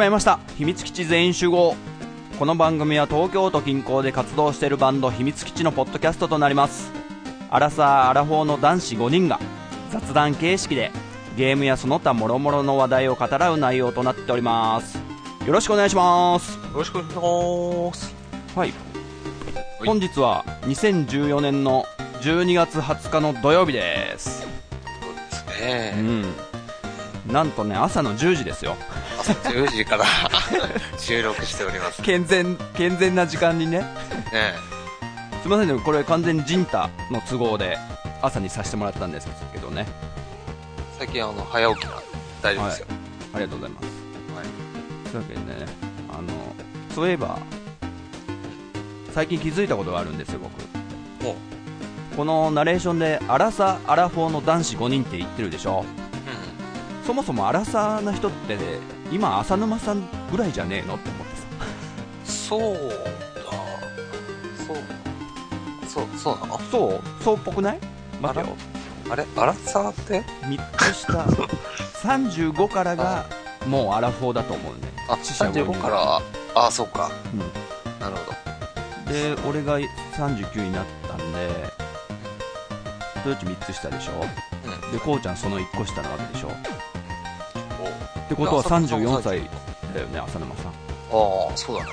始まりました。秘密基地全員集合。この番組は東京都近郊で活動しているバンド秘密基地のポッドキャストとなります。アラサー・アラフォーの男子5人が雑談形式でゲームやその他諸々の話題を語らう内容となっております。よろしくお願いします。よろしくお願いします。はい。はい。本日は2014年の12月20日の土曜日です。そうですうね。んなんとね朝の10時ですよ。朝10時から 収録しております。ね健全健全な時間にね。すいませんねこれ完全にジンタの都合で朝にさせてもらったんですけどね。最近あの、早起きなんで大丈夫ですよ。ありがとうございます。はい。というわけでねあのそういえば最近気づいたことがあるんですよ僕。このナレーションでアラサアラフォーの男子5人って言ってるでしょ？うそもそもアラサーな人って今浅沼さんぐらいじゃねえのって思ってさ。ん。そうだ。そう。そう、そうなの？そうそうっぽくない？待てよ。あれアラサーって？3つ下35からがもうアラフォーだと思うね。あ、死者五人。35から、あ、そうか。うん。なるほど。で俺が39になったんでどっち3つ下でしょ？うん。でこうちゃんその1個下なわけでしょ？っおてことは浅沼さんも34歳だよね浅沼さんああ、そうだね。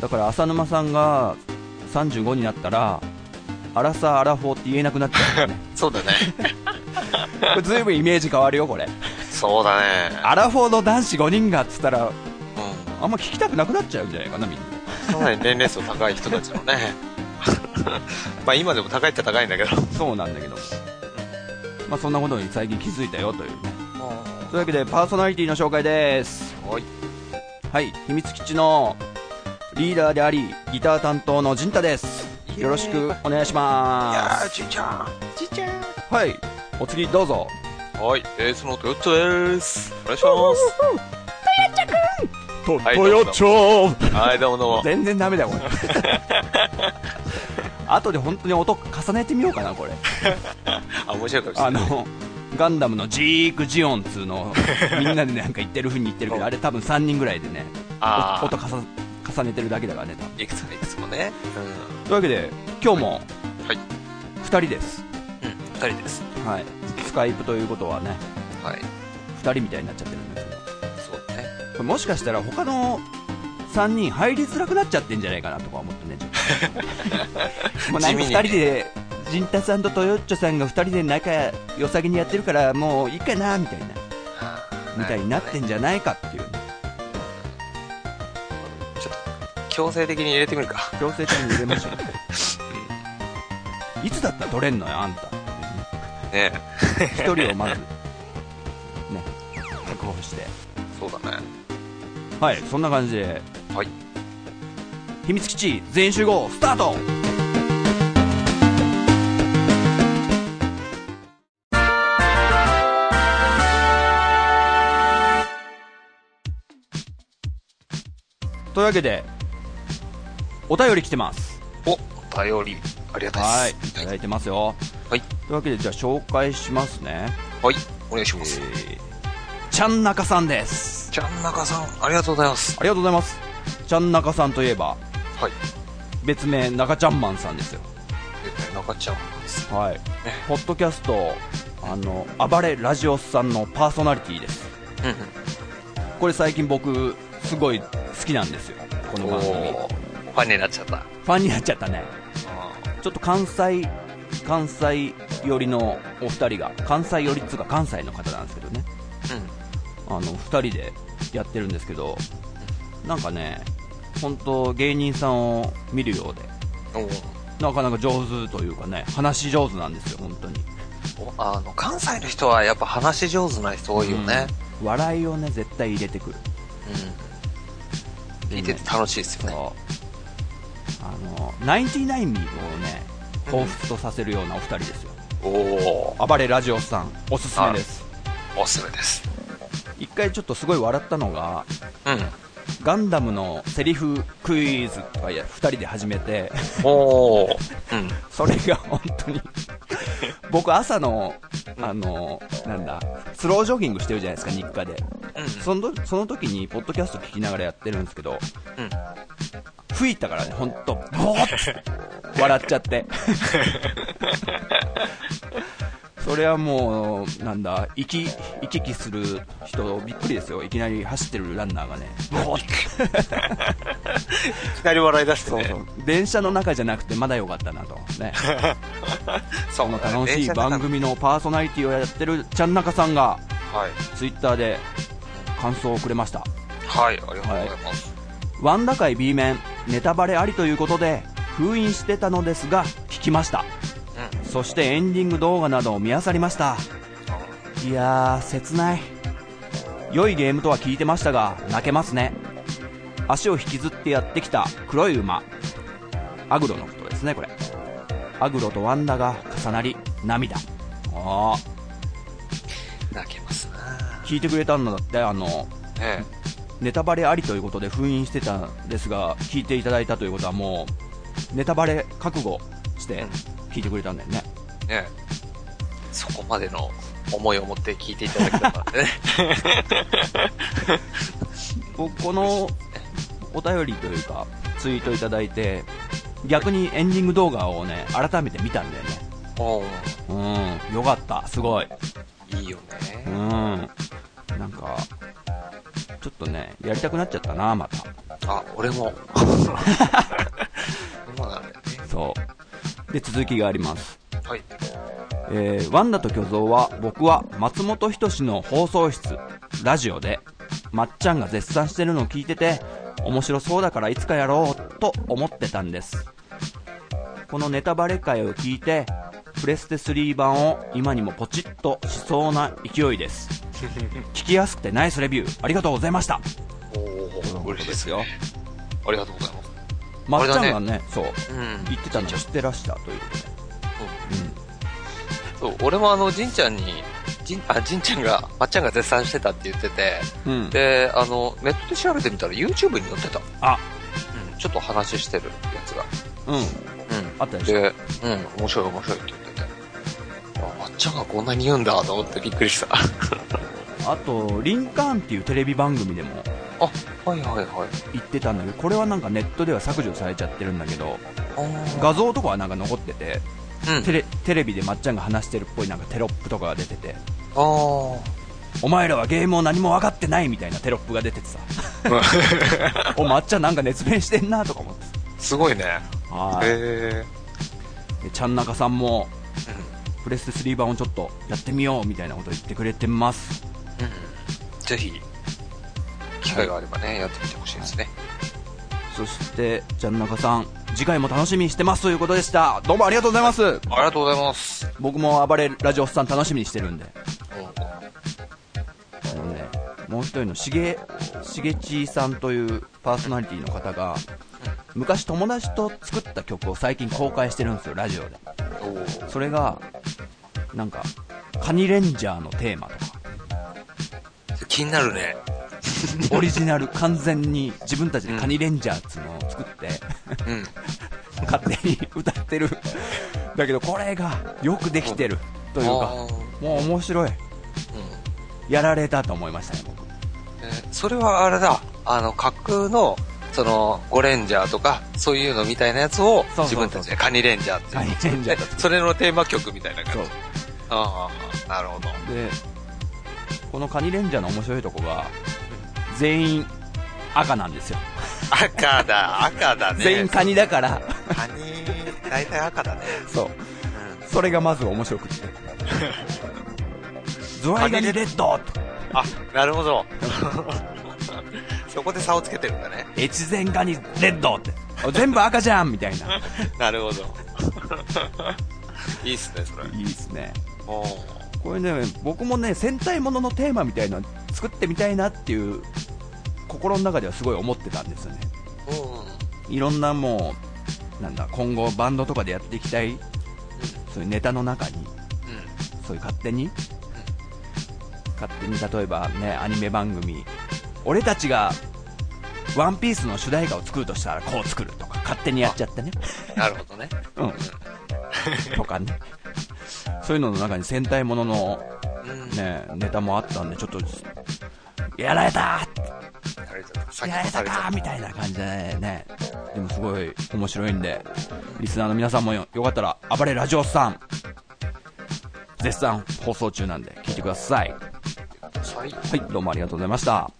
だから浅沼さんが35になったらアラサーアラフォーって言えなくなっちゃうよね そうだね。これずいぶんイメージ変わるよこれそうだね。アラフォーの男子5人がっつったらうん。あんま聞きたくなくなっちゃうんじゃないかなみんなかなり年齢層高い人たちのね。まあ今でも高いっちゃ高いんだけど。そうなんだけどまあそんなことに最近気づいたよというねというわけでパーソナリティの紹介ですはい。はい秘密基地のリーダーでありギター担当の陣太ですよろしくお願いしいまやー、ちいちゃん。ちいちゃん。すはいお次どうぞはい、エースのトヨッチョです。お願いします。とはいトヨッチョはい、どうもどうも。全然ダメだよこれ 後で本当に音重ねてみようかなこれ あ、面白いかもしれない。あのガンダムのジークジオンっつうのを みんなでなんか言ってる風に言ってるけどあれ多分3人ぐらいでねあお音重重ねてるだけだからね多分ーいくつもいくつもね。というわけで今日もはい2人ですうん。うん、二人です。はいスカイプということはねはい。2人みたいになっちゃってるんですけどそうだね。これもしかしたら他の3人入りづらくなっちゃってんじゃないかなとか思ってねちょっと もうなんか地味に2人で陣太さんとトヨッチョさんが2人で仲良さげにやってるからもういいかなみたいな。みたいになってんじゃないかっていう。ねちょっと、強制的に入れてみるか。強制的に入れましょう。いつだった？ら取れんのよあんた。ね。1人をまず。ね。確保して。そうだね。はいそんな感じで。はい。秘密基地全員集合スタートというわけでお便り来てますお、頼り、ありがたはいいです。いただいてますよはい。というわけでじゃあ紹介しますねはい。お願いしえます。ー、ちゃんなかさんですちゃん中さん、ありがとうございます。ありがとうございますちゃんなかさんといえばはい。別名中ちゃんマンさんですよえ中ちゃんです。はい、ポッドキャストあの暴れラジオスさんのパーソナリティですうんうん。これ最近僕すごい好きなんですよこの番組。ファンになっちゃった。ファンになっちゃったね。ちょっと関西関西寄りのお二人が関西寄りっつうか関西の方なんですけどね。うん。あの二人でやってるんですけどなんかね本当芸人さんを見るようでなかなか上手というかね話し上手なんですよ本当に。おあの、関西の人はやっぱ話し上手な人多いよね。うん。笑いをね絶対入れてくる。うん。てて楽しいですよね。あのナインティナインミーをね彷彿とさせるようなお二人ですよ、おー、暴れラジオさんおすすめですおすすめです。一回ちょっとすごい笑ったのがうん。ガンダムのセリフクイズとかや2人で始めておー。うん。それが本当に僕朝のあの、なんだ、スロージョギングしてるじゃないですか、日課で。うん。その時、その時に、ポッドキャスト聞きながらやってるんですけど、うん。吹いたからね、ほんと、ボーって、笑っちゃって。それはもう、なんだ、行き、行き来する人、びっくりですよ。いきなり走ってるランナーがね、ボーって。いきなり笑い出してね。そうそう。電車の中じゃなくてまだ良かったなと。ね。そこの楽しい番。組のパーソナリティをやってるちゃんなかさんが、はい。ツイッターで感想をくれました。はい、ありがとうございます。ワンダ界 B 面、ネタバレありということで、封印してたのですが、聞きました。うん。そしてエンディング動画などを見漁りました。いやー、切ない。良いゲームとは聞いてましたが、泣けますね。足を引きずってやってきた黒い馬。アグロのことですね、これ。アグロとワンダが重なり、涙。あー、泣けますな聞いてくれたんだって、あの、ねネタバレありということで封印してたんですが、聞いていただいたということはもう、ネタバレ覚悟して聞いてくれたんだよね。え。ねえ。そこまでの思いを持って聞いていただけたらね。僕このお便りというかツイートいただいて逆にエンディング動画をね改めて見たんだよねおうんよかったすごいいいようね。んなんかちょっとねやりたくなっちゃったなまたあ、俺も。そうなんだよね。そうで続きがありますはい。えーワンダと巨像は僕は松本人志の放送室ラジオでまっちゃんが絶賛してるのを聞いてて面白そうだからいつかやろうと思ってたんですこのネタバレ会を聞いてプレステ3版を今にもポチッとしそうな勢いです聞きやすくてナイスレビューありがとうございましたおお嬉しいですよ。よありがとうございます。まっちゃんがねそううん。言ってたのを知ってらしたということでそう、俺もあの、じんちゃんに、じん、あ、じんちゃんが、まっちゃんが絶賛してたって言ってて、うん、うん、で、あの、ネットで調べてみたら YouTube に載ってた。あうん、ちょっと話してるやつが。うんうん。あったでしょで、うん、面白い面白いって言ってて。あ、まっちゃんがこんなに言うんだと思ってびっくりした。あとリンカーンっていうテレビ番組でもあ、はいはいはい。言ってたんだけどこれはなんかネットでは削除されちゃってるんだけど画像とかはなんか残っててうん。テレテレビでまっちゃんが話してるっぽいなんかテロップとかが出ててあーお前らはゲームを何も分かってないみたいなテロップが出ててさ おまっちゃんなんか熱弁してんなとか思ってすごいね。はいへでちゃんなかさんもえ。プレステ3版をちょっとやってみようみたいなこと言ってくれてますうん。うん。ぜひ、機会があればね、やってみてほしいですね。そしてちゃんなかさん次回も楽しみにしてますということでしたどうもありがとうございますありがとうございます。僕も暴れラジオスさん楽しみにしてるんでうんあのね、もう一人のしげ、しげちさんというパーソナリティの方が、昔友達と作った曲を最近公開してるんですよ、ラジオで。それが、なんか、カニレンジャーのテーマとか、気になるね。オリジナル完全に自分たちでカニレンジャーっつうのを作って、うん。勝手に歌ってる。だけどこれがよくできてるというか、あもう面白い。ーうんやられたと思いましたね、僕。えーそれはあれだ、あの、架空の、その、ゴレンジャーとか、そういうのみたいなやつを、自分たちでカニレンジャーっていうのを作カニレンジャーって、それのテーマ曲みたいな感じ。ああ、なるほど。でこのカニレンジャーの面白いとこが全員赤なんですよ、赤だ、赤だね。全員カニだからカニ、大体赤だね。そううん。それがまず面白くってズワイガニレッドあ、なるほど。そこで差をつけてるんだね。越前ガニレッドって全部赤じゃんみたいななるほど。いいっすね、それ。いいですねこれね僕もね戦隊もののテーマみたいなの作ってみたいなっていう心の中ではすごい思ってたんですよね。うん。いろんなもうなんだ今後バンドとかでやっていきたい。そういうネタの中に。うん。そういう勝手に、勝手に例えばねアニメ番組。俺たちがワンピースの主題歌を作るとしたらこう作るとか勝手にやっちゃってね。なるほどね。うん。とかね。そういうのの中に戦隊もののうん。ね、ネタもあったんで、ちょっと、やられたやられたかみたいな感じでね、でもすごい面白いんで、リスナーの皆さんもよよかったら、暴れラジオさん、絶賛放送中なんで聞いてください。はい。はい、どうもありがとうございました。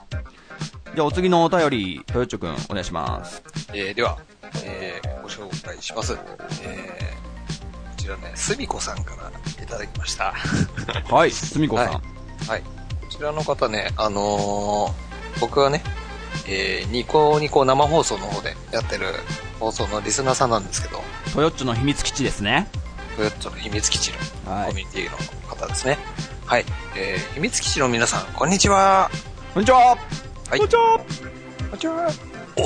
じゃあお次のお便り、トヨッチョくんお願いします。えー、では、えー、ご紹介します。えー、こちらね、すみこさんからいただきました。はい、すみこさん。ははい。こちらの方ね、あのー、僕はね、えー、ニコニコ生放送の方でやってる放送のリスナーさんなんですけど、トヨッチョの秘密基地ですね。トヨッチョの秘密基地のはいコミュニティの方ですね。はい。えー、秘密基地の皆さん、こんにちは。こんにちははい。こんにちはこんにちは。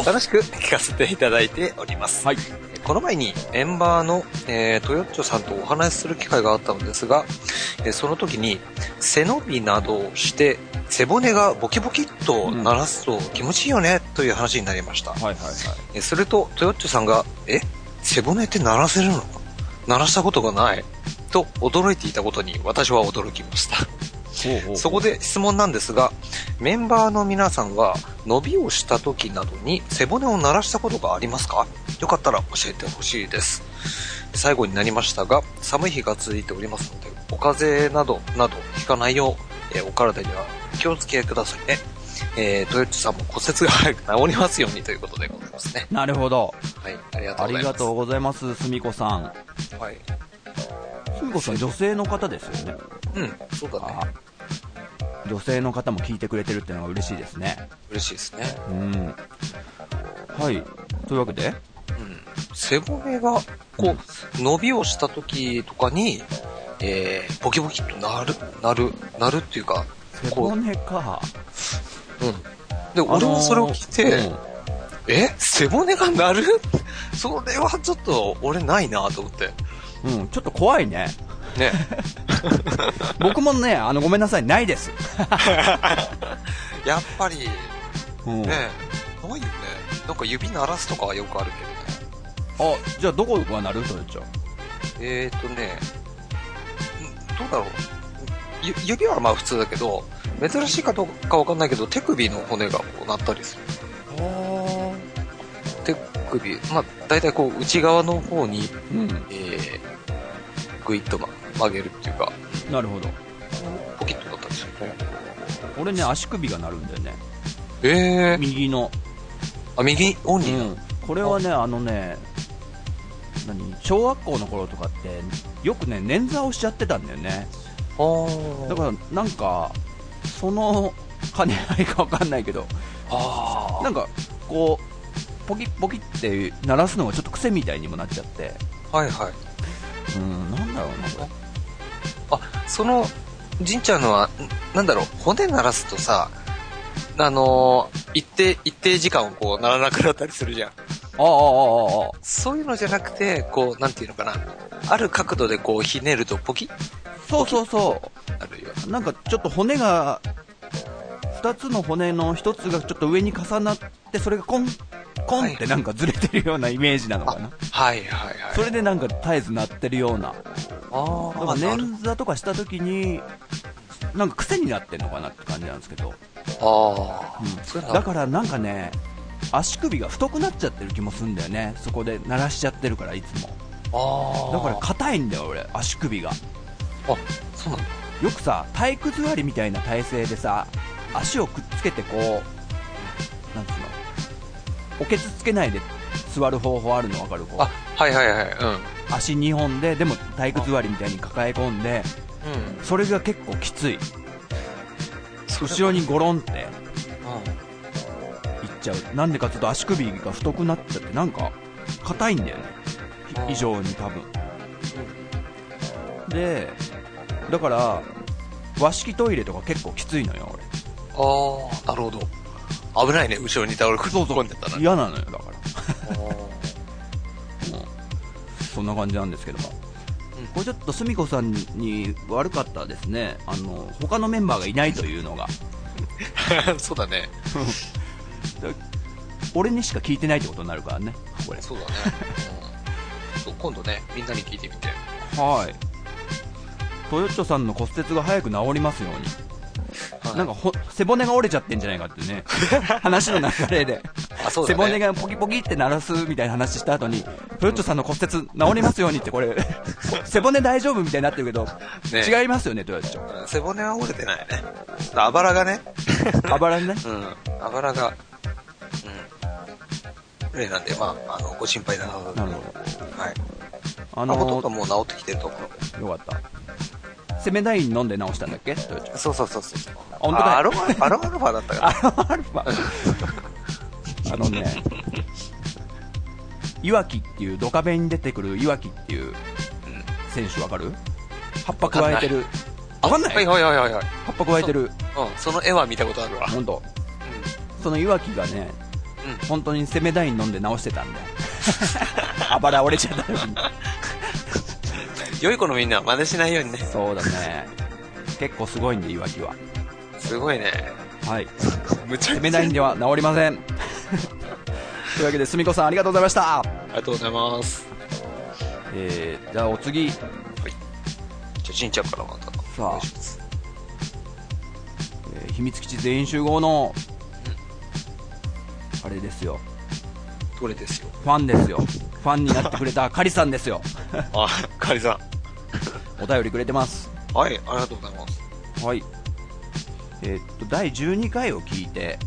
楽しく聞かせていただいております。はい。この前にメンバーの、えー、トヨッチョさんとお話しする機会があったのですが、えーその時に背伸びなどをして背骨がボキボキっと鳴らすと気持ちいいよねという話になりました。はいはいはい。えーそれとトヨッチョさんが、え？背骨って鳴らせるの？鳴らしたことがない？と驚いていたことに私は驚きました。ほうほうそこで質問なんですが、メンバーの皆さんは伸びをした時などに背骨を鳴らしたことがありますか？よかったら教えてほしいです。最後になりましたが、寒い日が続いておりますので、お風邪など、などひかないよう、えーお体には気をつけくださいね。えー、トヨッチさんも骨折が早く治りますようにということでございますね。なるほど。はい、ありがとあうございます。りがとうございます、すみこさん。はい。すみこさん、女性の方ですよね。うん、そうだね。あ女性の方も聞いてくれてるっていうのが嬉しいですね。嬉しいですね。うん。はい。というわけで、うん。背骨が、こう、伸びをした時とかに、えー、ボキボキっとなる、なる、なるっていうか、背骨か。うん。で、俺もそれを聞いて、うんえ？背骨が鳴る？それはちょっと、俺ないなと思って。うん、ちょっと怖いね。ね。僕もね、あの、ごめんなさい、ないです。やっぱり、うん。ね、ないよね。なんか指鳴らすとかはよくあるけどね。あ、じゃあどこが鳴る？と言っちゃうえーとね、んどうだろう。ゆ指はまあ普通だけど、珍しいかどうかわかんないけど、手首の骨がこうなったりする。手首、まあ大体こう内側の方に、うん。えー、ぐいっと、ま、曲げるっていうか、なるほど。ポキッとなったりするね。俺ね、足首が鳴るんだよね。えー、右の。あ、右？オンリーなうん。これはね、あのね、何小学校の頃とかって、よくね、捻挫をしちゃってたんだよね。だから、なんか、その兼ね合いかわかんないけど、あなんか、こう、ポキッポキって鳴らすのがちょっと癖みたいにもなっちゃって、ーはいはい。うん、なんだろうな、こあ、その、じんちゃんのは、んなんだろう、骨鳴らすとさ、あのー一定、一定時間こう、鳴らなくなったりするじゃん。れ。ああ、ああ、ああ。そういうのじゃなくて、こう、なんていうのかな。ある角度でこう、ひねるとポキッ？そうそうそあるよ。う。なんかちょっと骨が、二つの骨の一つがちょっと上に重なって、それがコン、コンってなんかずれてるようなイメージなのかな。はいはいはい。それでなんか絶えず鳴ってるような。あだからあ、なる捻挫とかした時に、なんか癖になってんのかなって感じなんですけど。ああ、うんだからなんかね、足首が太くなっちゃってる気もするんだよね。そこで鳴らしちゃってるから、いつも。ああ。だから硬いんだよ、俺、足首が。あ、そうなんだ。よくさ、体育座りみたいな体勢でさ、足をくっつけてこう、なんつうの、おけつつけないで座る方法あるの分かる？こうあ、はいはいはい。うん。足2本で、でも体育座りみたいに抱え込んで、うん。それが結構きつい。そ後ろにゴロンっていっうん。ちゃう。なんでかっていうと足首が太くなっちゃって、なんか、硬いんだよね。異常に多分。で、だから、和式トイレとか結構きついのよ、俺。ああ、なるほど。危ないね、後ろに倒れ込んでたら。嫌なのよ、だから。そんな感じなんですけども。うんこれちょっとすみこさんに悪かったですね。あの、他のメンバーがいないというのが。そうだね。俺にしか聞いてないってことになるからね、これ。そうだね。うんそう今度ね、みんなに聞いてみて。はい。トヨッチョさんの骨折が早く治りますように。はいなんかほ背骨が折れちゃってんじゃないかってね 話の流れで、あ、そうだね。背骨がポキポキって鳴らすみたいな話した後にトヨッチョさんの骨折治りますようにってこれ 背骨大丈夫みたいになってるけど、ね違いますよねトヨッチョうん背骨は折れてないね。あばらがね。あばらねうん。あばらが、うん。例なんで、まあ、あの、ご心配なさなるほどはい。あまあ、ほとんのどもう治ってきてると思う。よかったセメダイン飲んで治したんだっけ？そうそうそうそう。本当だあアロマ、アロマアルファだったかアロアルファあのねいわきっていうドカベンに出てくるいわきっていう選手わかる？葉っぱ加えてるら。わかんないはい？はいはいはいはい。葉っぱ加えてるうん、その絵は見たことあるわ。本当そのいわきがねうん。本当にセメダイン飲んで治してたんだよ あばら折れちゃった時に良い子のみんなは真似しないようにね。そうだね結構すごいんでいわきはすごいね。はいむちゃセメダインでは治りません というわけで、すみこさんありがとうございました。ありがとうございます。えー、じゃあお次、じゃあ、しんちゃんからまた。さあえー秘密基地全員集合の、あれですよ、どれですよ。ファンですよ。ファンになってくれたカリさんですよ。あ、かりさ お便りくれてます。ん。はい、ありがとうございます。はい。えーっと、第12回を聞いて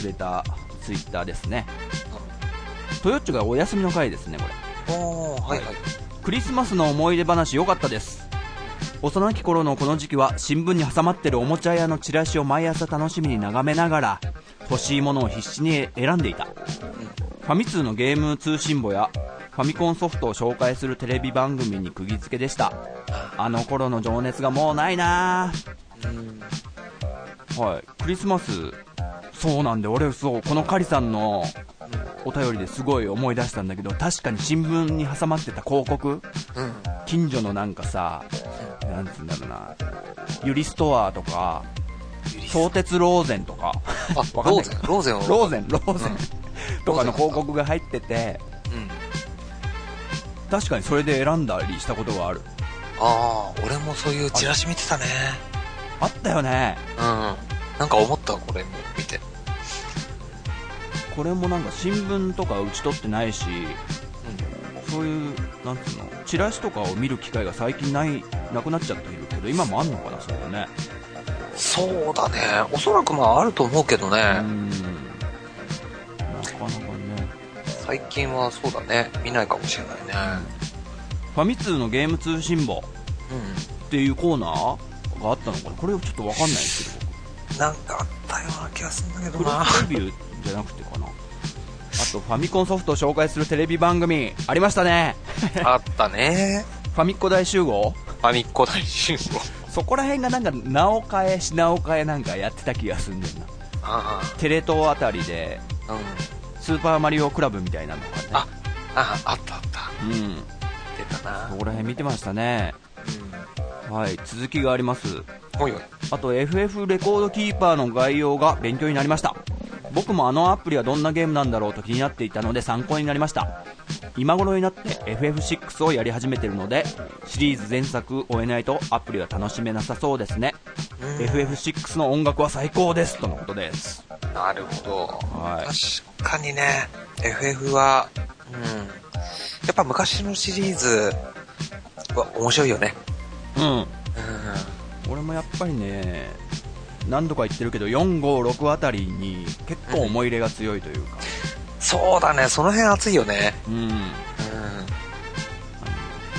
くれたツイッターですね。トヨッチョがお休みの回ですね、これ。おー、はいはい。クリスマスの思い出話良かったです幼き頃のこの時期は新聞に挟まってるおもちゃ屋のチラシを毎朝楽しみに眺めながら欲しいものを必死に選んでいた。ファミ通のゲーム通信簿やファミコンソフトを紹介するテレビ番組に釘付けでした。あの頃の情熱がもうないな。はい。クリスマス。そうなんで俺そうこのカリさんのお便りですごい思い出したんだけど確かに新聞に挟まってた広告？うん。近所のなんかさ、なんつうんだろうな、ユリストアとか、相鉄ローゼンとか、あ、わかんないローゼン、ローゼンを。ローゼン、とかの広告が入ってて、うん。確かにそれで選んだりしたことがある。ああ、俺もそういうチラシ見てたね。あったよね。うん。なんか思ったわこれも見て。これもなんか新聞とか打ち取ってないし、そういう、なんつうの、チラシとかを見る機会が最近ない、なくなっちゃっているけど、今もあんのかな、それね。そうだね。おそらくまああると思うけどうね。なかなかね。最近はそうだね。見ないかもしれないね。ファミ通のゲーム通信簿。うっていうコーナーがあったのかな？これちょっとわかんないですけん。なんかあったような気がするんだけどな。れレビューじゃなくてかなあとファミコンソフトを紹介するテレビ番組ありましたねあったね。ファミッコ大集合？ファミッコ大集合。そこら辺がなんか名を変え品を変えなんかやってた気がするんだよなあテレ東あたりであ、うん。スーパーマリオクラブみたいなのがねあ、あ、あったあった。うん出たなそ。こら辺見てましたねはい続きがありますうん。おいおい。あと FF レコードキーパーの概要が勉強になりました僕もあのアプリはどんなゲームなんだろうと気になっていたので参考になりました今頃になって FF6 をやり始めてるのでシリーズ前作を終えないとアプリは楽しめなさそうですね FF6 の音楽は最高ですとのことですなるほど。はい確かにね、FF は、うん。やっぱ昔のシリーズは面白いよね。うんうん。俺もやっぱりね何度か言ってるけど456あたりに結構思い入れが強いというかそうだね、その辺熱いよね。うんう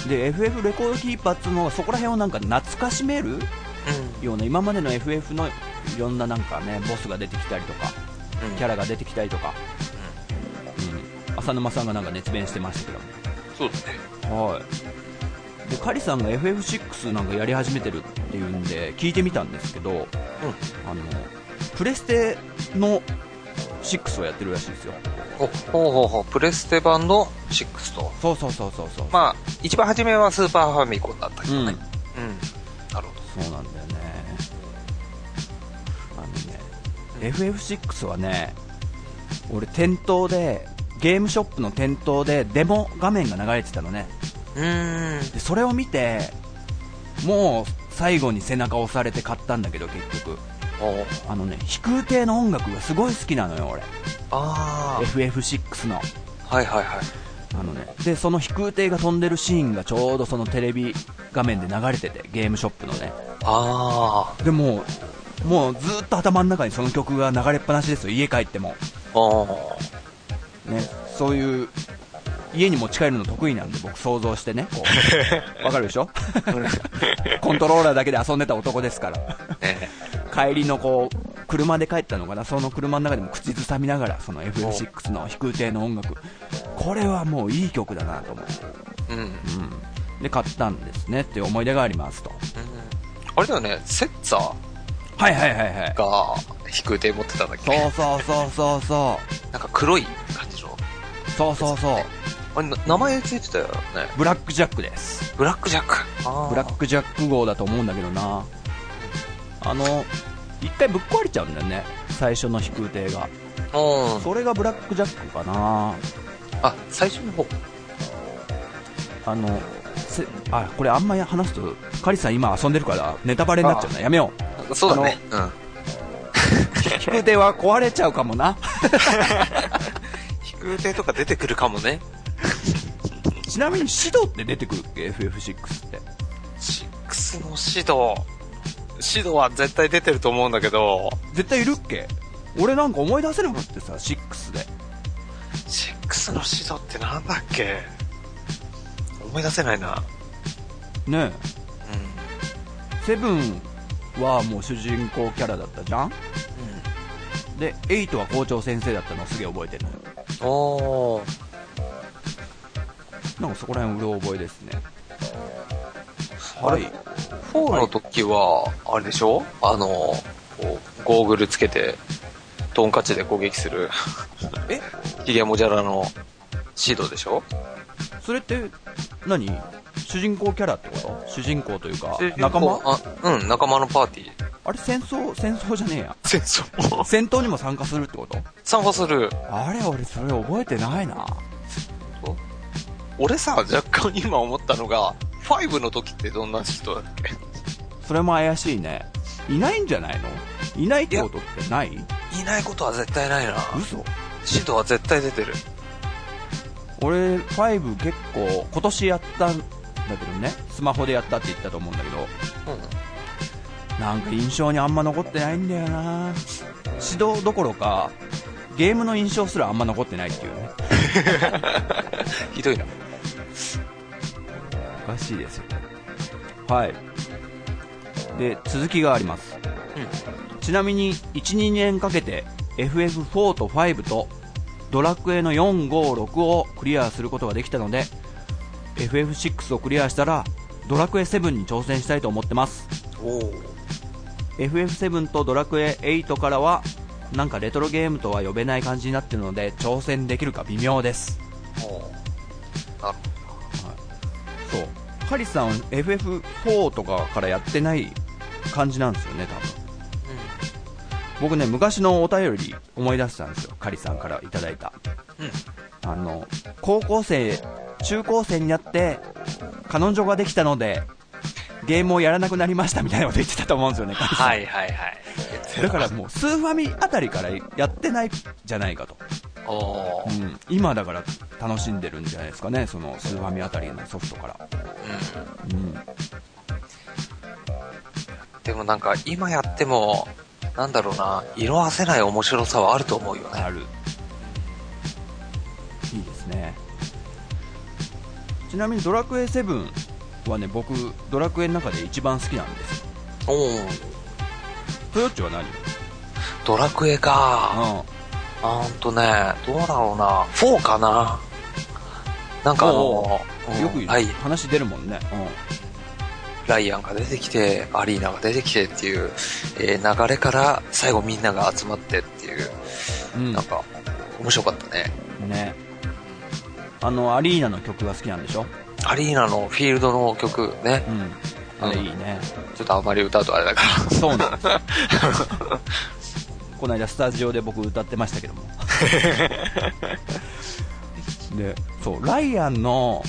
ん。で FF レコードキーパーっていうのはそこら辺をなんか懐かしめるような今までの FF のいろんななんかねボスが出てきたりとかうん。キャラが出てきたりとか、うん、浅沼さんがなんか熱弁してましたけそうだね。どもはいでカリさんが FF6 なんかやり始めてるっていうんで聞いてみたんですけど、あのプレステの6をやってるらしいですよお、ほうほうほう、プレステ版の6と。そうそうそうそうそう、まあ、一番初めはスーパーファミコンだったけうんどね。うん。なるほそうなんだよねあのね FF6 はね俺店頭でゲームショップの店頭でデモ画面が流れてたのねど。うーん。でそれを見てもう最後に背中押されて買ったんだけど結局。あのね飛空艇の音楽がすごい好きなのよ俺。あ FF6 の。あ、はいはいはい。あのねでその飛空艇が飛んでるシーンがちょうどそのテレビ画面で流れててゲームショップのね。あでもうもうずっと頭の中にその曲が流れっぱなしですよ。家帰っても。あ、あねそういう家に持ち帰るの得意なんで僕想像してね。こう。わかるでしょ？コントローラーだけで遊んでた男ですから。帰りのこう車で帰ったのかな？その車の中でも口ずさみながらその FF6 の飛空艇の音楽。これはもういい曲だなと思って、えうん。うん。うん、で買ったんですね。っていう思い出がありますと。あれだよね、セッツァはいはいはいはい。が飛空艇持ってたんだっけ？そうそうそうそうそう。なんか黒い感じの。そうそうそうあれ、な名前ついてたよね。ブラックジャックですブラックジャック。ブラックジャック号だと思うんだけどなあの一回ぶっ壊れちゃうんだよね最初の飛空艇がうん。それがブラックジャックかなあ、最初の方。あのせあこれあんまり話すとカリさん今遊んでるからネタバレになっちゃうなやめようそうだね。うん。飛空艇は壊れちゃうかもな 飛空艇とか出てくるかもね。ちなみにシドって出てくるっけ？FF6 って。6のシド。シドは絶対出てると思うんだけど、絶対いるっけ？俺なんか思い出せなくってさ6で。6のシドってなんだっけ？思い出せないな。ねうん。えセブンはもう主人公キャラだったじゃん？で8は校長先生だったのすげえ覚えてるのよ。おー。なんかそこら辺うろ覚えですね。はい。4の時は、あれでしょ？あの、ゴーグルつけて、トンカチで攻撃する、え？ヒゲモジャラのシードでしょ？それって何？主人公キャラってこと？主人公というかで仲間？あ、うん、仲間のパーティー。あれ戦争？戦争じゃねえや。戦争。戦闘にも参加するってこと？参加する。あれ俺それ覚えてないな俺さ、若干今思ったのが、5の時ってどんな人だっけ？それも怪しいね。いないんじゃないの？いないってことってない？いないことは絶対ないな。嘘。シードは絶対出てる。俺5結構今年やったんだけどね。スマホでやったって言ったと思うんだけど。うん。なんか印象にあんま残ってないんだよな。指導どころかゲームの印象すらあんま残ってないっていうね。ひどいな。おかしいですよはい。で続きがあります、ちなみに12年かけて FF4 と5とドラクエの456をクリアすることができたので FF6 をクリアしたらドラクエ7に挑戦したいと思ってます。おお。FF7 とドラクエ8からはなんかレトロゲームとは呼べない感じになってるので挑戦できるか微妙です。なるそうカリスさん FF4 とかからやってない感じなんですよね多分。僕ね昔のお便り思い出したんですよカリさんからいただいた。うん。あの高校生中高生になって彼女ができたのでゲームをやらなくなりましたみたいなこと言ってたと思うんですよねカリさんはい。はいはい。だからもうスーファミあたりからやってないじゃないかと、うん、今だから楽しんでるんじゃないですかね。そのスーファミあたりのソフトから、うん。うん、でもなんか今やっても、なんだろうな、色あせない面白さはあると思うよね。ある。いいですね。ちなみにドラクエ7はね僕ドラクエの中で一番好きなんです。よおお。トヨッチは何？ドラクエか。うあーんとね、どうだろうな。4かな。なんかあの、ん。よくはい、話出るもんね、ライアンが出てきて、アリーナが出てきてっていう、えー流れから最後みんなが集まってっていう、うん、なんか、面白かったね。うん、ね。あのアリーナの曲が好きなんでしょ？アリーナのフィールドの曲ね。う、ん。あれいいね、ちょっとあまり歌うとあれだから。そうなんですこの間スタジオで僕歌ってましたけども でそうライアンの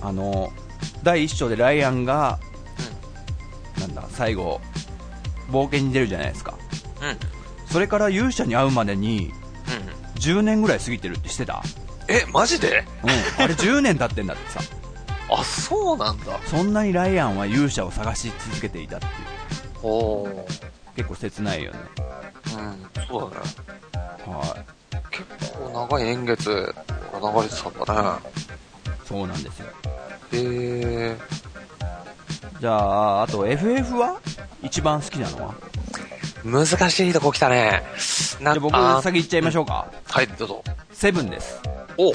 あの第一章でライアンが最後、冒険に出るじゃないですか。うん。うん。それから勇者に会うまでに、10年ぐらい過ぎてるってしてた？え、マジで？うん。あれ10年経ってんだってさ。あ、そうなんだ。そんなにライアンは勇者を探し続けていたっていう。おー。結構切ないよね。うん、そうだね。は結構長い年月が流れてたんだね。い。そうなんですよ。へえ。じゃあ、あと FF は？一番好きなのは？難しいとこ来たね。なじゃあ僕あ先言っちゃいましょうか。はい、どうぞ。セブンです。お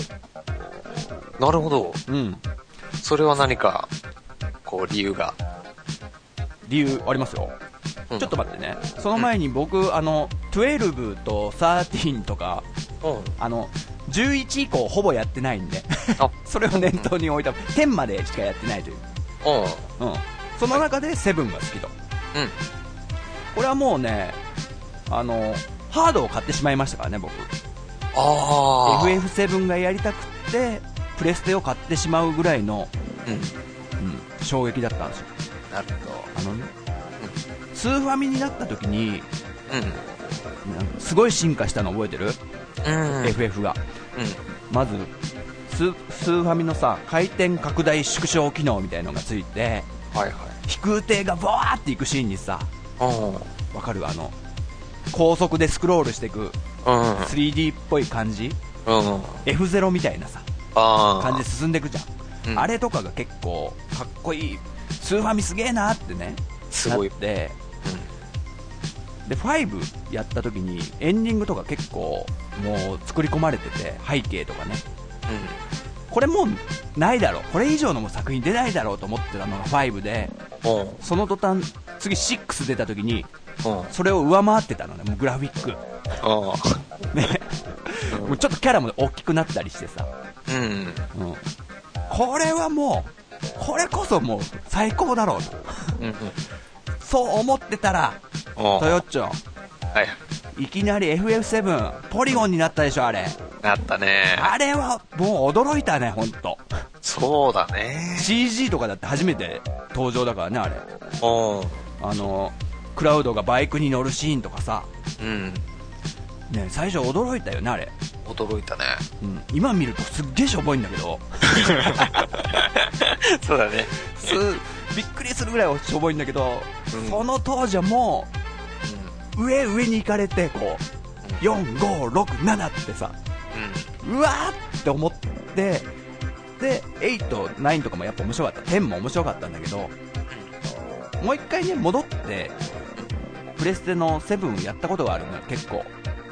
なるほど。うん。それは何か、こう、理由が？理由ありますよ。うんちょっと待ってね。その前に僕、あの、12と13とか、うん。あの、11以降ほぼやってないんで、あ それを念頭に置いた、10までしかやってないという。うん。うん。その中でセブンが好きと。うん。これはもうね、あの、ハードを買ってしまいましたからね、僕。ああ。FF7 がやりたくって、プレステを買ってしまうぐらいの、うん。うん、衝撃だったんですよ。なるあのね、スーファミになった時に、ほど。なんかすごい進化したの覚えてる、うん。うん。?FF が。うん。まずス、スーファミのさ、回転拡大縮小機能みたいのがついて、はいはい。飛空艇がボワーっていくシーンにさ、うん。わかる？あの、高速でスクロールしていくうん。3D っぽい感じ？うん。F0 みたいなさ、ああ。感じで進んでいくじゃん。うんあれとかが結構かっこいい、スーファミすげえなってね、すごいなって、で、5やった時にエンディングとか結構もう作り込まれてて、背景とかね。これもうないだろう。これ以上のもう作品出ないだろうと思ってたのが5で、うん。うん。その途端、次6出た時に、うん。それを上回ってたのね、もうグラフィック。ね。もうちょっとキャラも大きくなったりしてさ。うん。うん。これはもう、これこそもう最高だろうと。うん。そう思ってたら、うん。トヨッチョ、はい。いきなり FF7、ポリゴンになったでしょ、あれ。なったね。あれはもう驚いたね、ほんと。そうだね。CG とかだって初めて登場だからね、あれ。うん。あの、クラウドがバイクに乗るシーンとかさ、うん。ね、最初驚いたよね、あれ。驚いたね。うん、今見るとすっげえしょぼいんだけど、そうだね。すびっくりするぐらいしょぼいんだけど、うんその当時はもう、上上に行かれて、こう、4、5、6、7ってさ、うわーって思って、で、8、9とかもやっぱ面白かった。10も面白かったんだけど、もう一回ね、戻って、プレステの7やったことがあるのよ、結構。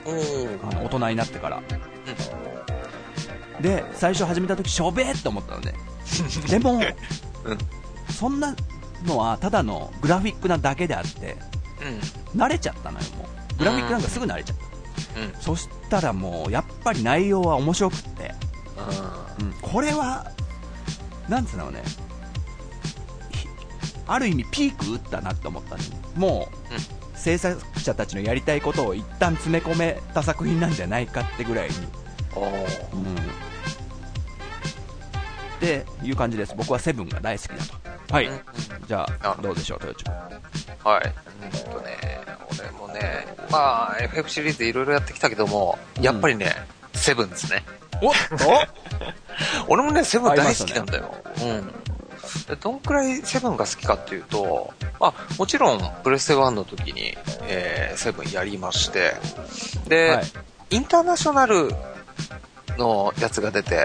うん。うん。あの大人になってから。で、最初始めた時、しょべーって思ったのね。でも、うん。そんなのはただのグラフィックなだけであって、うん。慣れちゃったのよ、もう。グラフィックなんかすぐ慣れちゃった。うん。そしたらもう、やっぱり内容は面白くって、うん、これは、なんつうのね、ひある意味ピーク打ったなって思ったんで、もう、制作者たちのやりたいことを一旦詰め込めた作品なんじゃないかってぐらいに、うん。っていう感じです。僕はセブンが大好きだと。はい。うんじゃあ、どどうでしょう、豊地君。はい。うんとね、俺もね、まあ、FF シリーズいろいろやってきたけども、やっぱりね、セブンですね。おっ 俺もね、セブン大好きなんだよ。うん。でどんくらいセブンが好きかっていうと、まあ、もちろん、プレステ1の時に、えー、セブンやりまして、で、はいインターナショナルのやつが出て、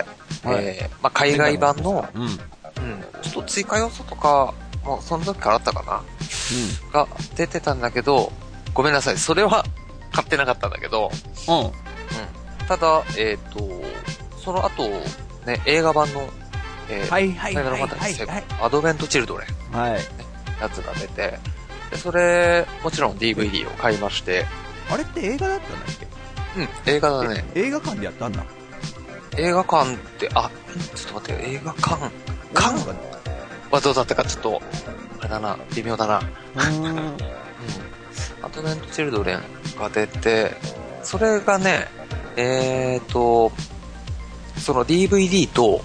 はいえーまあ、海外版の、うん。うん。うん、ちょっと追加要素とか、もうその時からあったかな？が出てたんだけど、ごめんなさい、それは買ってなかったんだけど、うん。うん。ただ、えっ、と、その後、ね、映画版の、えーはいはいはいファンタジーはい7アドベント・チルドレンはい。やつが出て、でそれ、もちろん DVD を買いまして、あれって映画だったんだっけ？うん、映画だね。映画館でやったんだ。映画館って、あ、ちょっと待って、映画館、館はどうだったかちょっと、あれだな、微妙だな。うーん。うん。アドベント・チルドレンが出て、それがね、えーと、その DVD と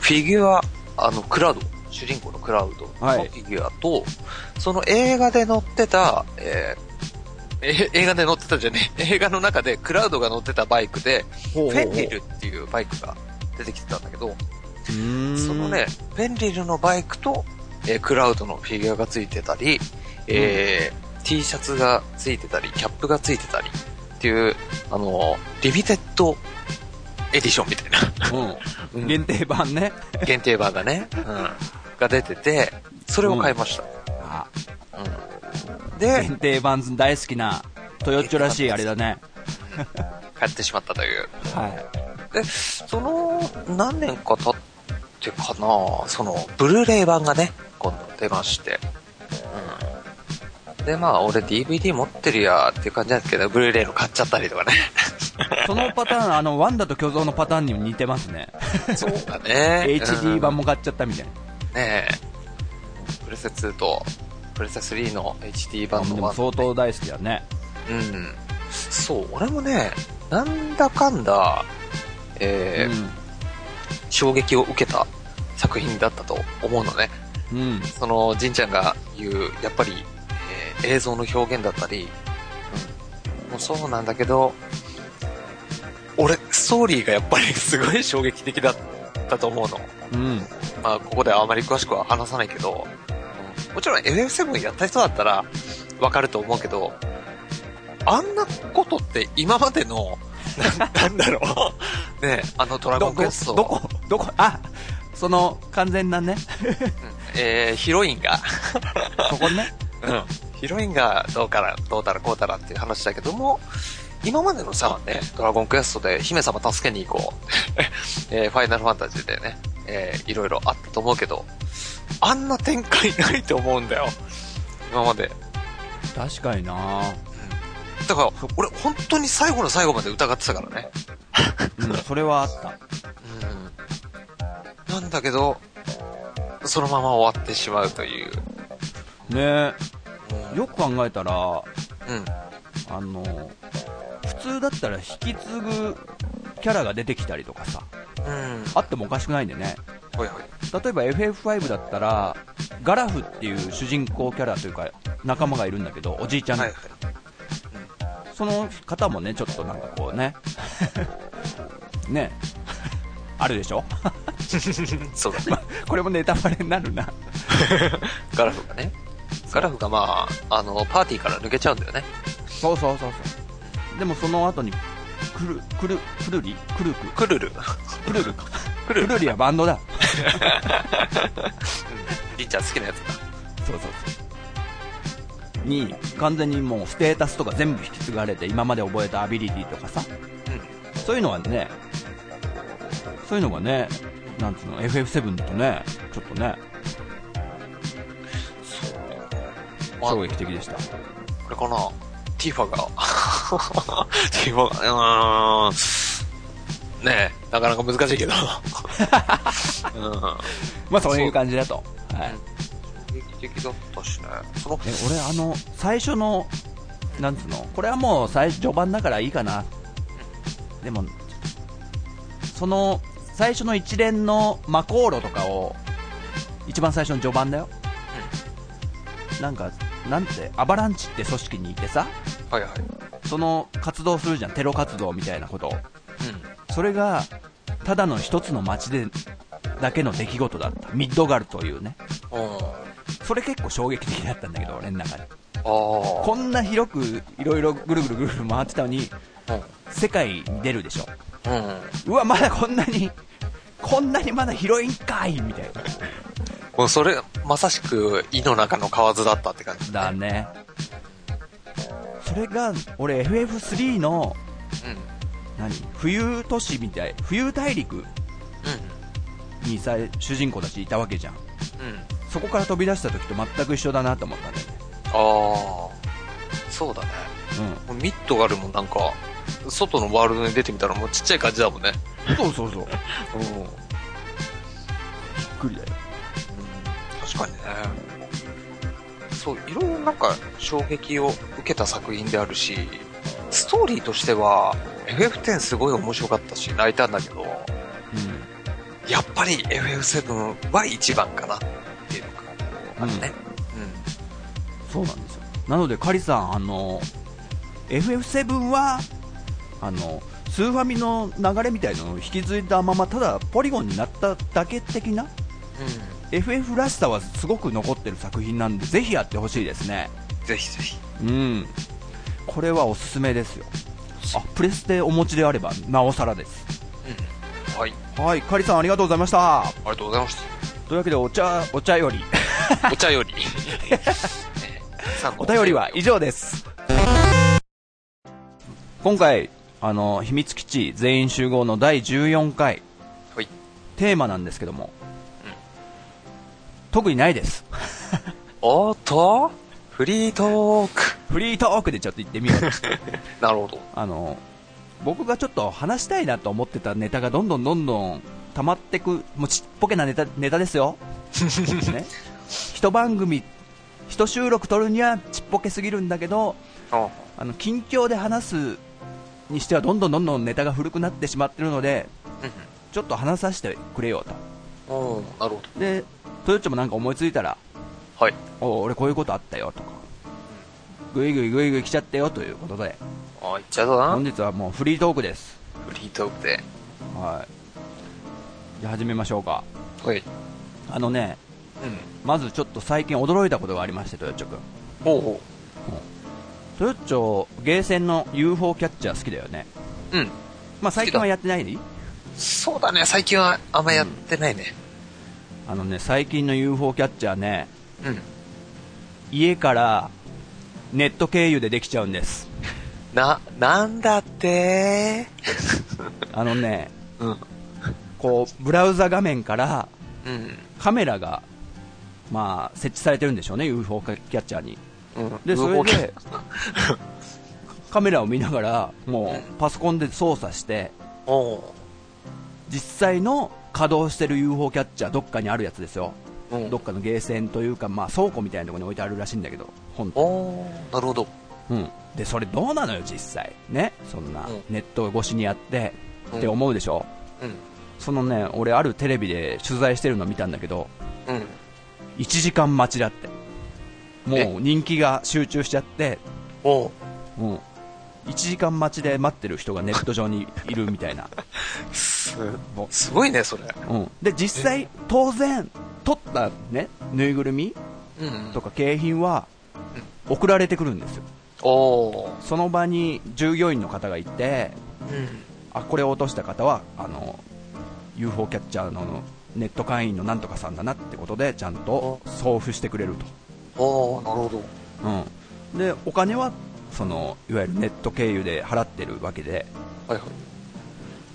フィギュア、あの、クラウド主人公のクラウドはいのフィギュアと、その映画で乗ってた、えーえ映画で乗ってたじゃねえ、映画の中でクラウドが乗ってたバイクで、フェンリルっていうバイクが出てきてたんだけど、そのね、フェンリルのバイクと、えークラウドのフィギュアがついてたり、えー T シャツがついてたり、キャップがついてたりっていう、あの、リミテッドエディションみたいな、うん。限定版ね。限定版がね、うん、が出てて、それを買いました。あ、うんで、限定版大好きな、トヨッチョらしいあれだね。買ってしまったという。はい。で、その、何年か経ってかな、その、ブルーレイ版がね、今度出まして。うん。で、まあ、俺 DVD 持ってるやっていう感じなんですけど、ブルーレイの買っちゃったりとかね。そのパターン、あの、ワンダと巨像のパターンにも似てますね。そうだね。HD 版も買っちゃったみたいな。うんねえ。プレステ2と、プレステ3の HD 版のワン相当大好きだね。うん。そう、俺もね、なんだかんだ、えー衝撃を受けた作品だったと思うのね。うん。うん。その、じんちゃんが言う、やっぱり、えー映像の表現だったり、うん、もうそうなんだけど、俺、ストーリーがやっぱりすごい衝撃的だったと思うの。うん。まあ、ここではあまり詳しくは話さないけど、うんもちろん FF7 やった人だったらわかると思うけど、あんなことって今までの、な なんだろう。ねあのドラゴンクエスト、どこ、どこ、あ、その、完全なね、えーヒロインが、そこね。うん。ヒロインがどうから、どうたらこうたらっていう話だけども、今までのさ、ね、ドラゴンクエストで姫様助けに行こう。えーファイナルファンタジーでね、えーいろいろあったと思うけど、あんな展開ないと思うんだよ。今まで。確かになだから、俺本当に最後の最後まで疑ってたからね。うん、それはあった。うん。なんだけど、そのまま終わってしまうという。ねうんよく考えたら、うん。あの、普通だったら引き継ぐキャラが出てきたりとかさ、うん。あってもおかしくないんでね。ほいほい。例えば FF5 だったら、ガラフっていう主人公キャラというか、仲間がいるんだけど、おじいちゃん、はいはい。その方もね、ちょっとなんかこうね、ね、あるでしょ？そうだね。まこれもネタバレになるな。ガラフがね。ガラフがまあ、あの、パーティーから抜けちゃうんだよね。そうそうそうそう。でもその後に、クル、クル、クルリクルククルル。クルルか。クルル。クルリはバンドだ。りっちゃん好きなやつだ。そうそうそう。に、完全にもうステータスとか全部引き継がれて、今まで覚えたアビリティとかさ、うん。そういうのはね、そういうのがね、なんつうの、FF7 だとね、ちょっとね、まあ衝撃的でした。これかなティファが。ティファが、うーん。ねえ、なかなか難しいけど。うん。まあそういう感じだと。はい。衝撃的だったしね。その、え、俺あの、最初の、なんつうの、これはもう最序盤だからいいかな。でも、その、最初の一連のマコーロとかを、一番最初の序盤だよ。なんか、なんて、アバランチって組織にいてさ、はいはい。その活動するじゃん、テロ活動みたいなことを。うん。それが、ただの一つの街で、だけの出来事だった。ミッドガルというね。うん。それ結構衝撃的だったんだけど、俺の中で。こんな広くいろいろぐるぐるぐるぐる回ってたのに、うん。世界に出るでしょ。うん。うわ、まだこんなに、こんなにまだ広いんかいみたいな。もうそれ、まさしく、井の中の蛙だったって感じ。だね。それが、俺 FF3 の、うん。うん。何？冬都市みたい、冬大陸にさ、主人公たちいたわけじゃん。うん。そこから飛び出した時と全く一緒だなと思ったんだよね。ああ。そうだね。うもうミッドガルもなんか、外のワールドに出てみたらもうちっちゃい感じだもんね。ん。そうそうそう。びっうん。くりだよ。確かにね。そう、いろいろなんか衝撃を受けた作品であるし、ストーリーとしては、FF10 すごい面白かったし、泣いたんだけど、うん。やっぱり FF7 は一番かな。からね。そうなんですよなのでカリさんあの FF7 はあのスーファミの流れみたいなのを引き継いだままただポリゴンになっただけ的なうん。FF らしさはすごく残ってる作品なんでぜひやってほしいですねうん。ぜひぜひ。うんこれはおすすめですよあプレステお持ちであればなおさらですうん。はい。はいカリさんありがとうございましたありがとうございましというわけでお茶お茶よりた。お茶より。えーお便りは以上です今回あの秘密基地全員集合の第14回。はい。テーマなんですけども、うん特にないです。おっと？フリートーク。フリートークでちょっと言ってみよう。なるほど。あの僕がちょっと話したいなと思ってたネタがどんどんどんどん溜まってくもうちっぽけなネタネタですよ、ね、一番組一収録撮るにはちっぽけすぎるんだけどあ。あの近況で話すにしてはどんどんどんどんネタが古くなってしまってるのでうんちょっと話させてくれよとなるほでトヨッチョもなんか思いついたらど。はい。お俺こういうことあったよとかぐいぐいぐいぐい来ちゃったよということであ、行っちゃうぞな。本日はもうフリートークですフリートークで。はいじゃあ始めましょうかはい。あのねうん。まずちょっと最近驚いたことがありましてトヨッチョ君ほうほトヨッチョゲーセンの UFO キャッチャー好きだよねう。うん。まあ最近はやってない？そうだね、最近はあんまやってないね。あのね最近の UFO キャッチャーねうん。家からネット経由でできちゃうんですな、なんだって？あのねうん。こうブラウザ画面からうん。カメラがまあ設置されてるんでしょうね UFO キャッチャーにうん。でそれで カメラを見ながらもうパソコンで操作して実際の稼働してる UFO キャッチャーどっかにあるやつですよ。うん。どっかのゲーセンというか、まあ、倉庫みたいなところに置いてあるらしいんだけど本なるほど。うん、でそれどうなのよ実際。ね。そんなうん。ネット越しにやって、うん。って思うでしょ？うん。そのね俺あるテレビで取材してるの見たんだけどうん。1時間待ちだってもう人気が集中しちゃっておーもう1時間待ちで待ってる人がネット上にいるみたいな、す、もすごいね、それ。うん、で実際当然取ったねぬいぐるみうんとか景品は送られてくるんですよ。その場に従業員の方がいてうん。あこれを落とした方はあの UFO キャッチャーのネット会員のなんとかさんだなってことでちゃんと送付してくれるおーなるほど。と、うん、でお金はそのいわゆるネット経由で払ってるわけで、はいはい。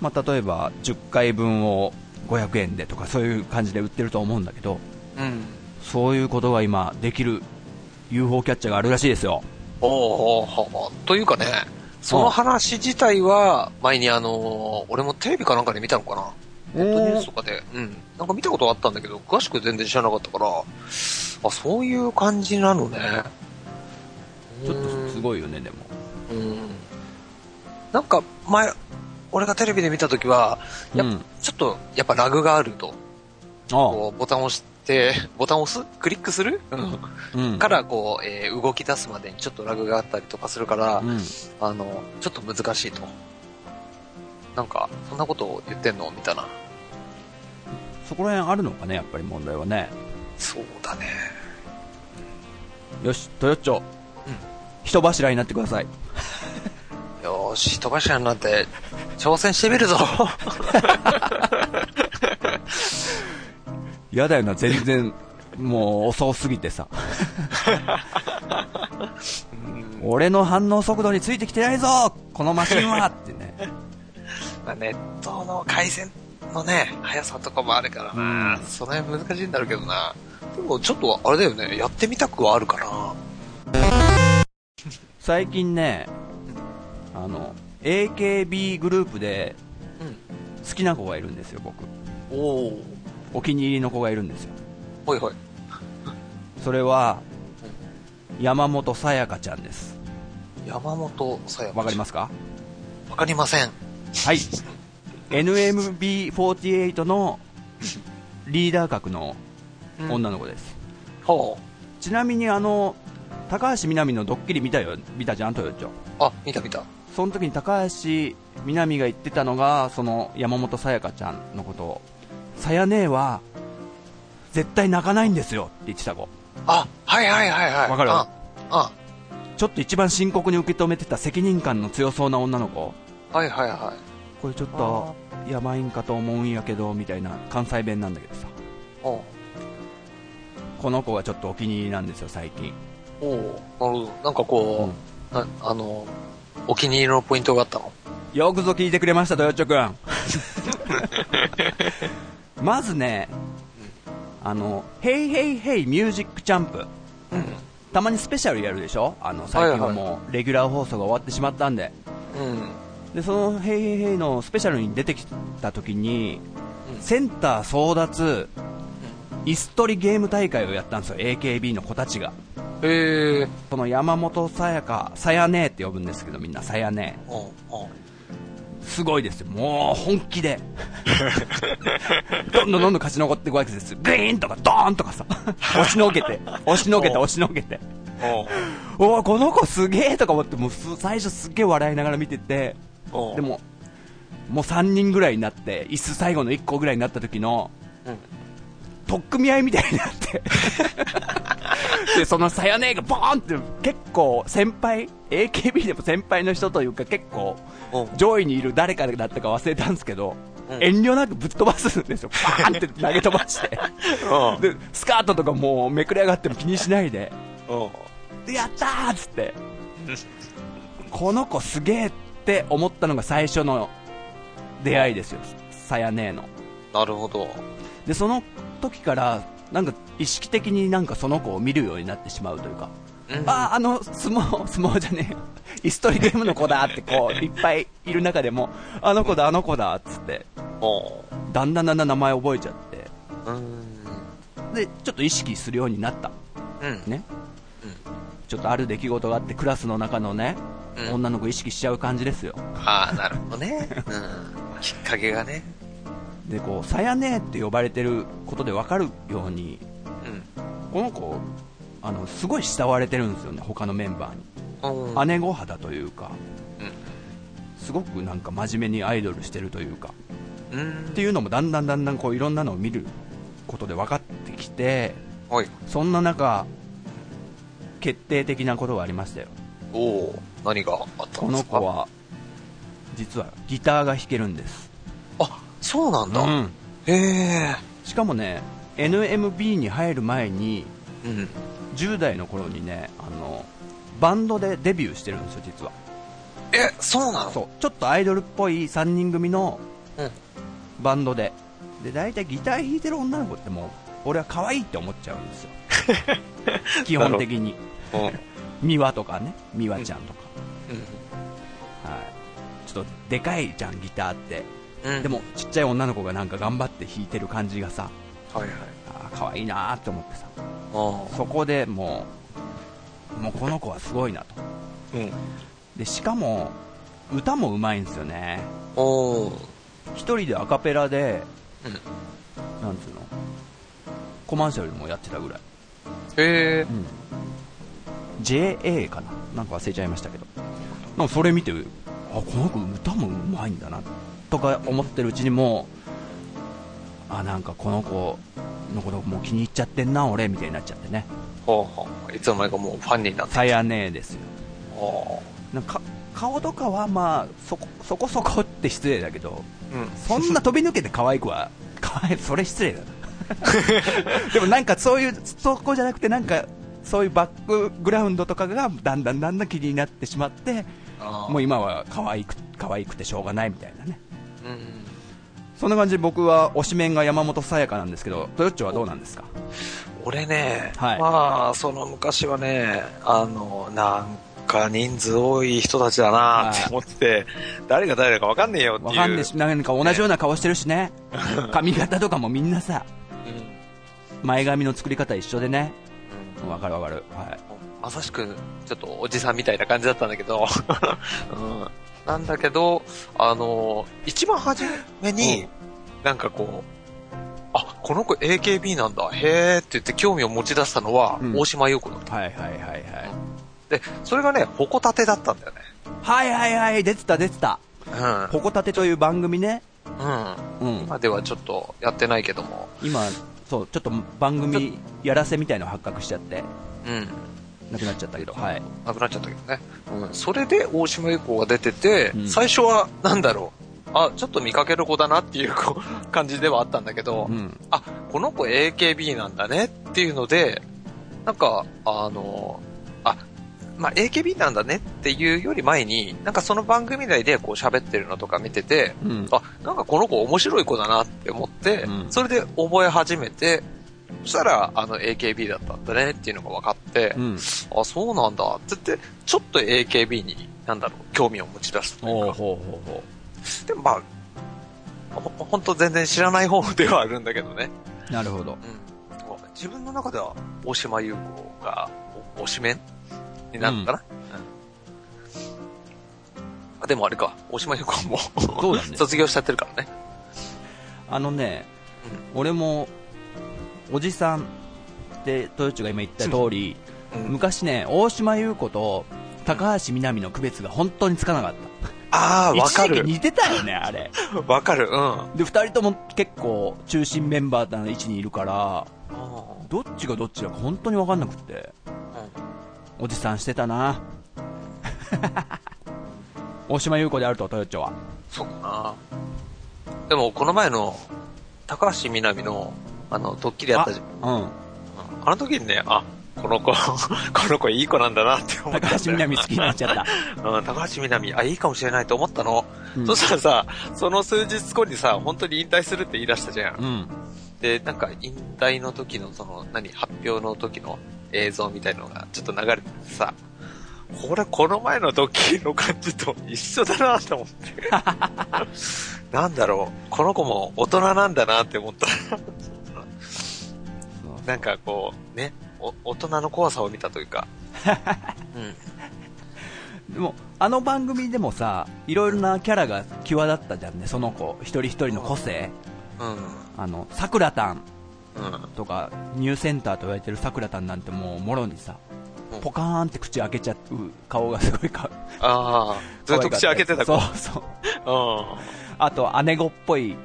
まあ、例えば10回分を500円でとかそういう感じで売ってると思うんだけどうん。そういうことが今できる UFO キャッチャーがあるらしいですよおというかね、その話自体は、前にあのー俺もテレビかなんかで見たのかな？ネットニュースとかで、うん。なんか見たことあったんだけど、詳しく全然知らなかったから、あ、そういう感じなのね。ちょっとすごいよねでもうん。なんか、前、俺がテレビで見たときは、やうんちょっと、やっぱラグがあると。あこう、ボタンを押して、ボタンを押す？クリックする、うんから、こう、えー動き出すまでにちょっとラグがあったりとかするから、うんあの、ちょっと難しいと。なんか、そんなことを言ってんの？みたいな。そこら辺あるのかねやっぱり問題はねそうだね。よしトヨッチョ、人柱になってください。よーし、人柱になって、挑戦してみるぞ。嫌だよな全然もう遅すぎてさ。俺の反応速度についてきてないぞこのマシンは。ってね。まあネットの回線のね、速さとかもあるからな、その辺難しいんだろうけどな。でもちょっとあれだよね、やってみたくはあるかな。最近ねあの AKB グループで好きな子がいるんですよ僕うん。おお。お気に入りの子がいるんですよほいほい。それは山本さやかちゃんです山本さやわかりますすか？わかりません。はい NMB48 のリーダー格の女の子です、ほちなみにあの高橋みなみのドッキリ見たよ見たじゃん？トヨッチョう。あ、見た見た。その時に高橋みなみが言ってたのがその山本さやかちゃんのことをさや姉は絶対泣かないんですよって言ってた子。あ、はいはいはいはい。わかる？あ、あ。ちょっと一番深刻に受け止めてた責任感の強そうな女の子。はいはいはい。これちょっとやばいんかと思うんやけどみたいな関西弁なんだけどさほこの子がちょっとお気に入りなんですよ最近う。おうなるほど。なんかこう、なあの、お気に入りのポイントがあったの？よくぞ聞いてくれました、トヨッチョくん。まずね、あの、ヘイヘイヘイミュージックチャンプ。うん。たまにスペシャルやるでしょ？あの、最近ははいもう、レギュラー放送が終わってしまったんで。うん。で、そのヘイヘイヘイのスペシャルに出てきた時に、うんセンター争奪、椅子取りゲーム大会をやったんですよ、AKB の子たちが。へえ。その山本さやか、さやねえって呼ぶんですけど、みんなさやね。すごいですよ。もう本気で。どんどんどんどん勝ち残っていくわけですよ。グイーンとかドーンとかさ。押しのけて、押しのけて、押しのけて。おおこの子すげえとか思って、もうす最初すっげえ笑いながら見てて、うん。で、も、もう3人ぐらいになって、椅子最後の1個ぐらいになった時の、うん。取っ組み合いみたいになって。で、そのさやねえがボーンって結構先輩、AKB でも先輩の人というか結構うん。上位にいる誰かだったか忘れたんですけど、うん遠慮なくぶっ飛ばすんですよ。バーンって投げ飛ばして。うん。で、スカートとかもうめくれ上がっても気にしないで、うん。で、やったーっつって、この子すげえって思ったのが最初の出会いですよ。さやねえの。なるほど。で、その時から、なんか意識的になんかその子を見るようになってしまうというか、うんああ、あの、相撲、相撲じゃねえよ。イストリゲームの子だってこう、いっぱいいる中でも、あの子だ、あの子だ、っつって、おだんだんだんだん名前覚えちゃって、うん。で、ちょっと意識するようになった。うん。ね。ちょっとある出来事があって、クラスの中のね、うん女の子意識しちゃう感じですよ。ああ、なるほどね。うん。きっかけがね。で、こう、さやねえって呼ばれてることでわかるように、うん。この子、あの、すごい慕われてるんですよね、他のメンバーに。うん。姉御肌というか、うん。すごくなんか真面目にアイドルしてるというか、うんっていうのもだんだんだんだんこういろんなのを見ることで分かってきて、はい。そんな中、決定的なことがありましたよ。おお何があったこんですか？の子は、実はギターが弾けるんです。あ、そうなんだ。うんへえ。しかもね、NMB に入る前に、うん。10代の頃にね、あの、バンドでデビューしてるんですよ、実は。え、そうなの？そう、ちょっとアイドルっぽい3人組のうん。バンドで。で、大体ギター弾いてる女の子ってもう、俺は可愛いって思っちゃうんですよ。基本的に。うん。ミワとかね、ミワちゃんとか。うん。はい。ちょっとでかいじゃん、ギターって。うん。でも、ちっちゃい女の子がなんか頑張って弾いてる感じがさ、はいはい。あー可愛いなーって思ってさ。あそこでもう、もうこの子はすごいなと。うん。で、しかも、歌もうまいんですよね。おー。一人でアカペラで、うん。なんつうの、コマーシャルもやってたぐらい。へえ。JA かななんか忘れちゃいましたけど。なんかそれ見て、あ、この子歌もうまいんだな、とか思ってるうちにもう、あ、なんかこの子のこともう気に入っちゃってんな、俺、みたいになっちゃってね。ほうほう。いつの間にかもうファンになって。さやねえですよ。おなんか顔とかはまあ、そこ、そこそこって失礼だけど、うん。そんな飛び抜けて可愛くは、可愛い、それ失礼だな。でもなんかそういう、そこじゃなくてなんか、そういうバックグラウンドとかがだんだんだんだん気になってしまって、もう今は可愛く、可愛くてしょうがないみたいなね。うん。そんな感じで僕は推しメンが山本さやかなんですけど、トヨッチョはどうなんですか？俺ね、はいまあ、その昔はね、あの、なんか人数多い人たちだなって思ってて、誰が誰だかわかんねえよっていう。わかんねえし、なんか同じような顔してるしね。髪型とかもみんなさ、うん前髪の作り方一緒でね。うんわかるわかる。はい。まさしく、ちょっとおじさんみたいな感じだったんだけど、うん、なんだけど、あの、一番初めに、なんかこう、あ、この子 AKB なんだ、へーって言って興味を持ち出したのは、うん大島優子だった。はいはいはいはい。で、それがね、ほこたてだったんだよね。はいはいはい、出てた出てた。うん。ほこたてという番組ね。うん。うん。今ではちょっとやってないけども。今、そう、ちょっと番組やらせみたいの発覚しちゃって、うん。なくなっちゃったけど、はい。なくなっちゃったけどね。うん。それで大島優子が出てて、うん最初は、なんだろう。あ、ちょっと見かける子だなっていう 感じではあったんだけど、うん。あ、この子 AKB なんだねっていうので、なんか、あの、あ、まあ、AKB なんだねっていうより前に、なんかその番組内でこう喋ってるのとか見てて、うん。あ、なんかこの子面白い子だなって思って、うんそれで覚え始めて、そしたら、あの AKB だったんだねっていうのが分かって、うん。あ、そうなんだって言って、ちょっと AKB に、なんだろう、興味を持ち出すというか。ほうほうほうほでもまあ、ほほんと全然知らない方ではあるんだけどね。う。なるほど。うん。自分の中では、大島優子が、お推しメンになるのかな、うんあ、でもあれか、大島優子はもそうだねう、卒業しちゃってるからね。あのね、俺も、おじさんって、豊地が今言った通り、うん。昔ね、大島優子と高橋みなみの区別が本当につかなかった。ああ、わかる。一時期似てたよね、あれ。わかる。うん。で、二人とも結構中心メンバーな位置にいるから、どっちがどっちだか本当に分かんなくって、おじさんしてたな。大島優子であると、豊地は。そうかな。でも、この前の、高橋みなみの、あの、ドッキリやったじゃん。うん。うんあの時にね、あ、この子、この子いい子なんだなって思った。高橋みなみ好きになっちゃった。うん、高橋みなみ、あ、いいかもしれないと思ったの。うんそしたらさ、その数日後にさ、本当に引退するって言い出したじゃん。うん。で、なんか、引退の時の、その、何、発表の時の映像みたいのがちょっと流れててさ、これ、この前のドッキリの感じと一緒だなと思って。なんだろう、この子も大人なんだなって思った。なんかこう、ね、お大人の怖さを見たというか。うん。でも、あの番組でもさ、いろいろなキャラが際立ったじゃんね、その子、一人一人の個性。うん。あの、さくらたん。とか、ニューセンターと言われてるさくらたんなんてもう、もろにさうん、ポカーンって口開けちゃう顔がすごいか、ああ、ずっと口開けてた子。そうそう。うん。あと、姉子っぽい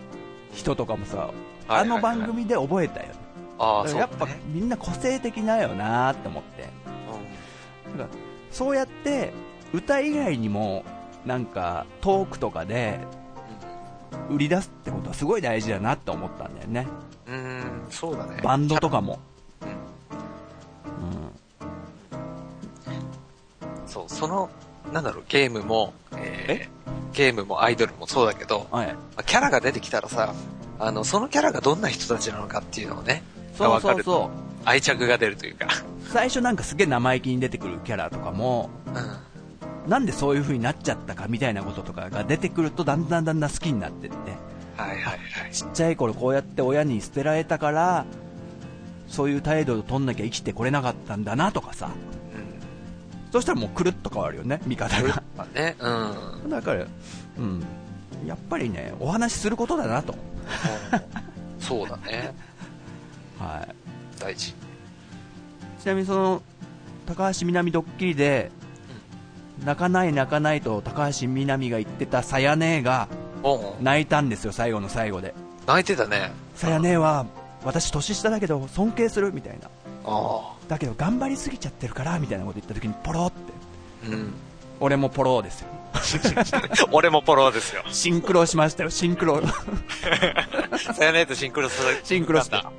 人とかもさ、はいあの番組で覚えたよ。ね。やっぱみんな個性的だよなーって思って。だからそうやって、歌以外にも、なんか、トークとかで、売り出すってことはすごい大事だなって思ったんだよね。うん。うん、そうだね。バンドとかも。うんうん。そう、その、なんだろう、ゲームも、えーゲームもアイドルもそうだけど、はい。まあキャラが出てきたらさ、あの、そのキャラがどんな人たちなのかっていうのをね、そうそうそ愛着が出るというか。う。最初なんかすげえ生意気に出てくるキャラとかも、うん。なんでそういう風になっちゃったかみたいなこととかが出てくるとだんだんだんだん好きになってって。はいはいはい。ちっちゃい頃こうやって親に捨てられたから、そういう態度を取んなきゃ生きてこれなかったんだなとかさ。うん。そしたらもうくるっと変わるよね、見方が。まあね、うん。だから、うん。やっぱりね、お話しすることだなと。そうだね。はい。大事。ちなみにその、高橋みなみドッキリで、泣かない泣かないと高橋みなみが言ってたさやねえが泣いたんですよ、最後の最後で。泣いてたね。さやねえは、私年下だけど尊敬するみたいな。あだけど頑張りすぎちゃってるから、みたいなこと言った時にポロって。あ。うん。俺もポロですよ。俺もポロですよ。シンクロしましたよ、シンクロ。さやねとシンクロする。シンクロした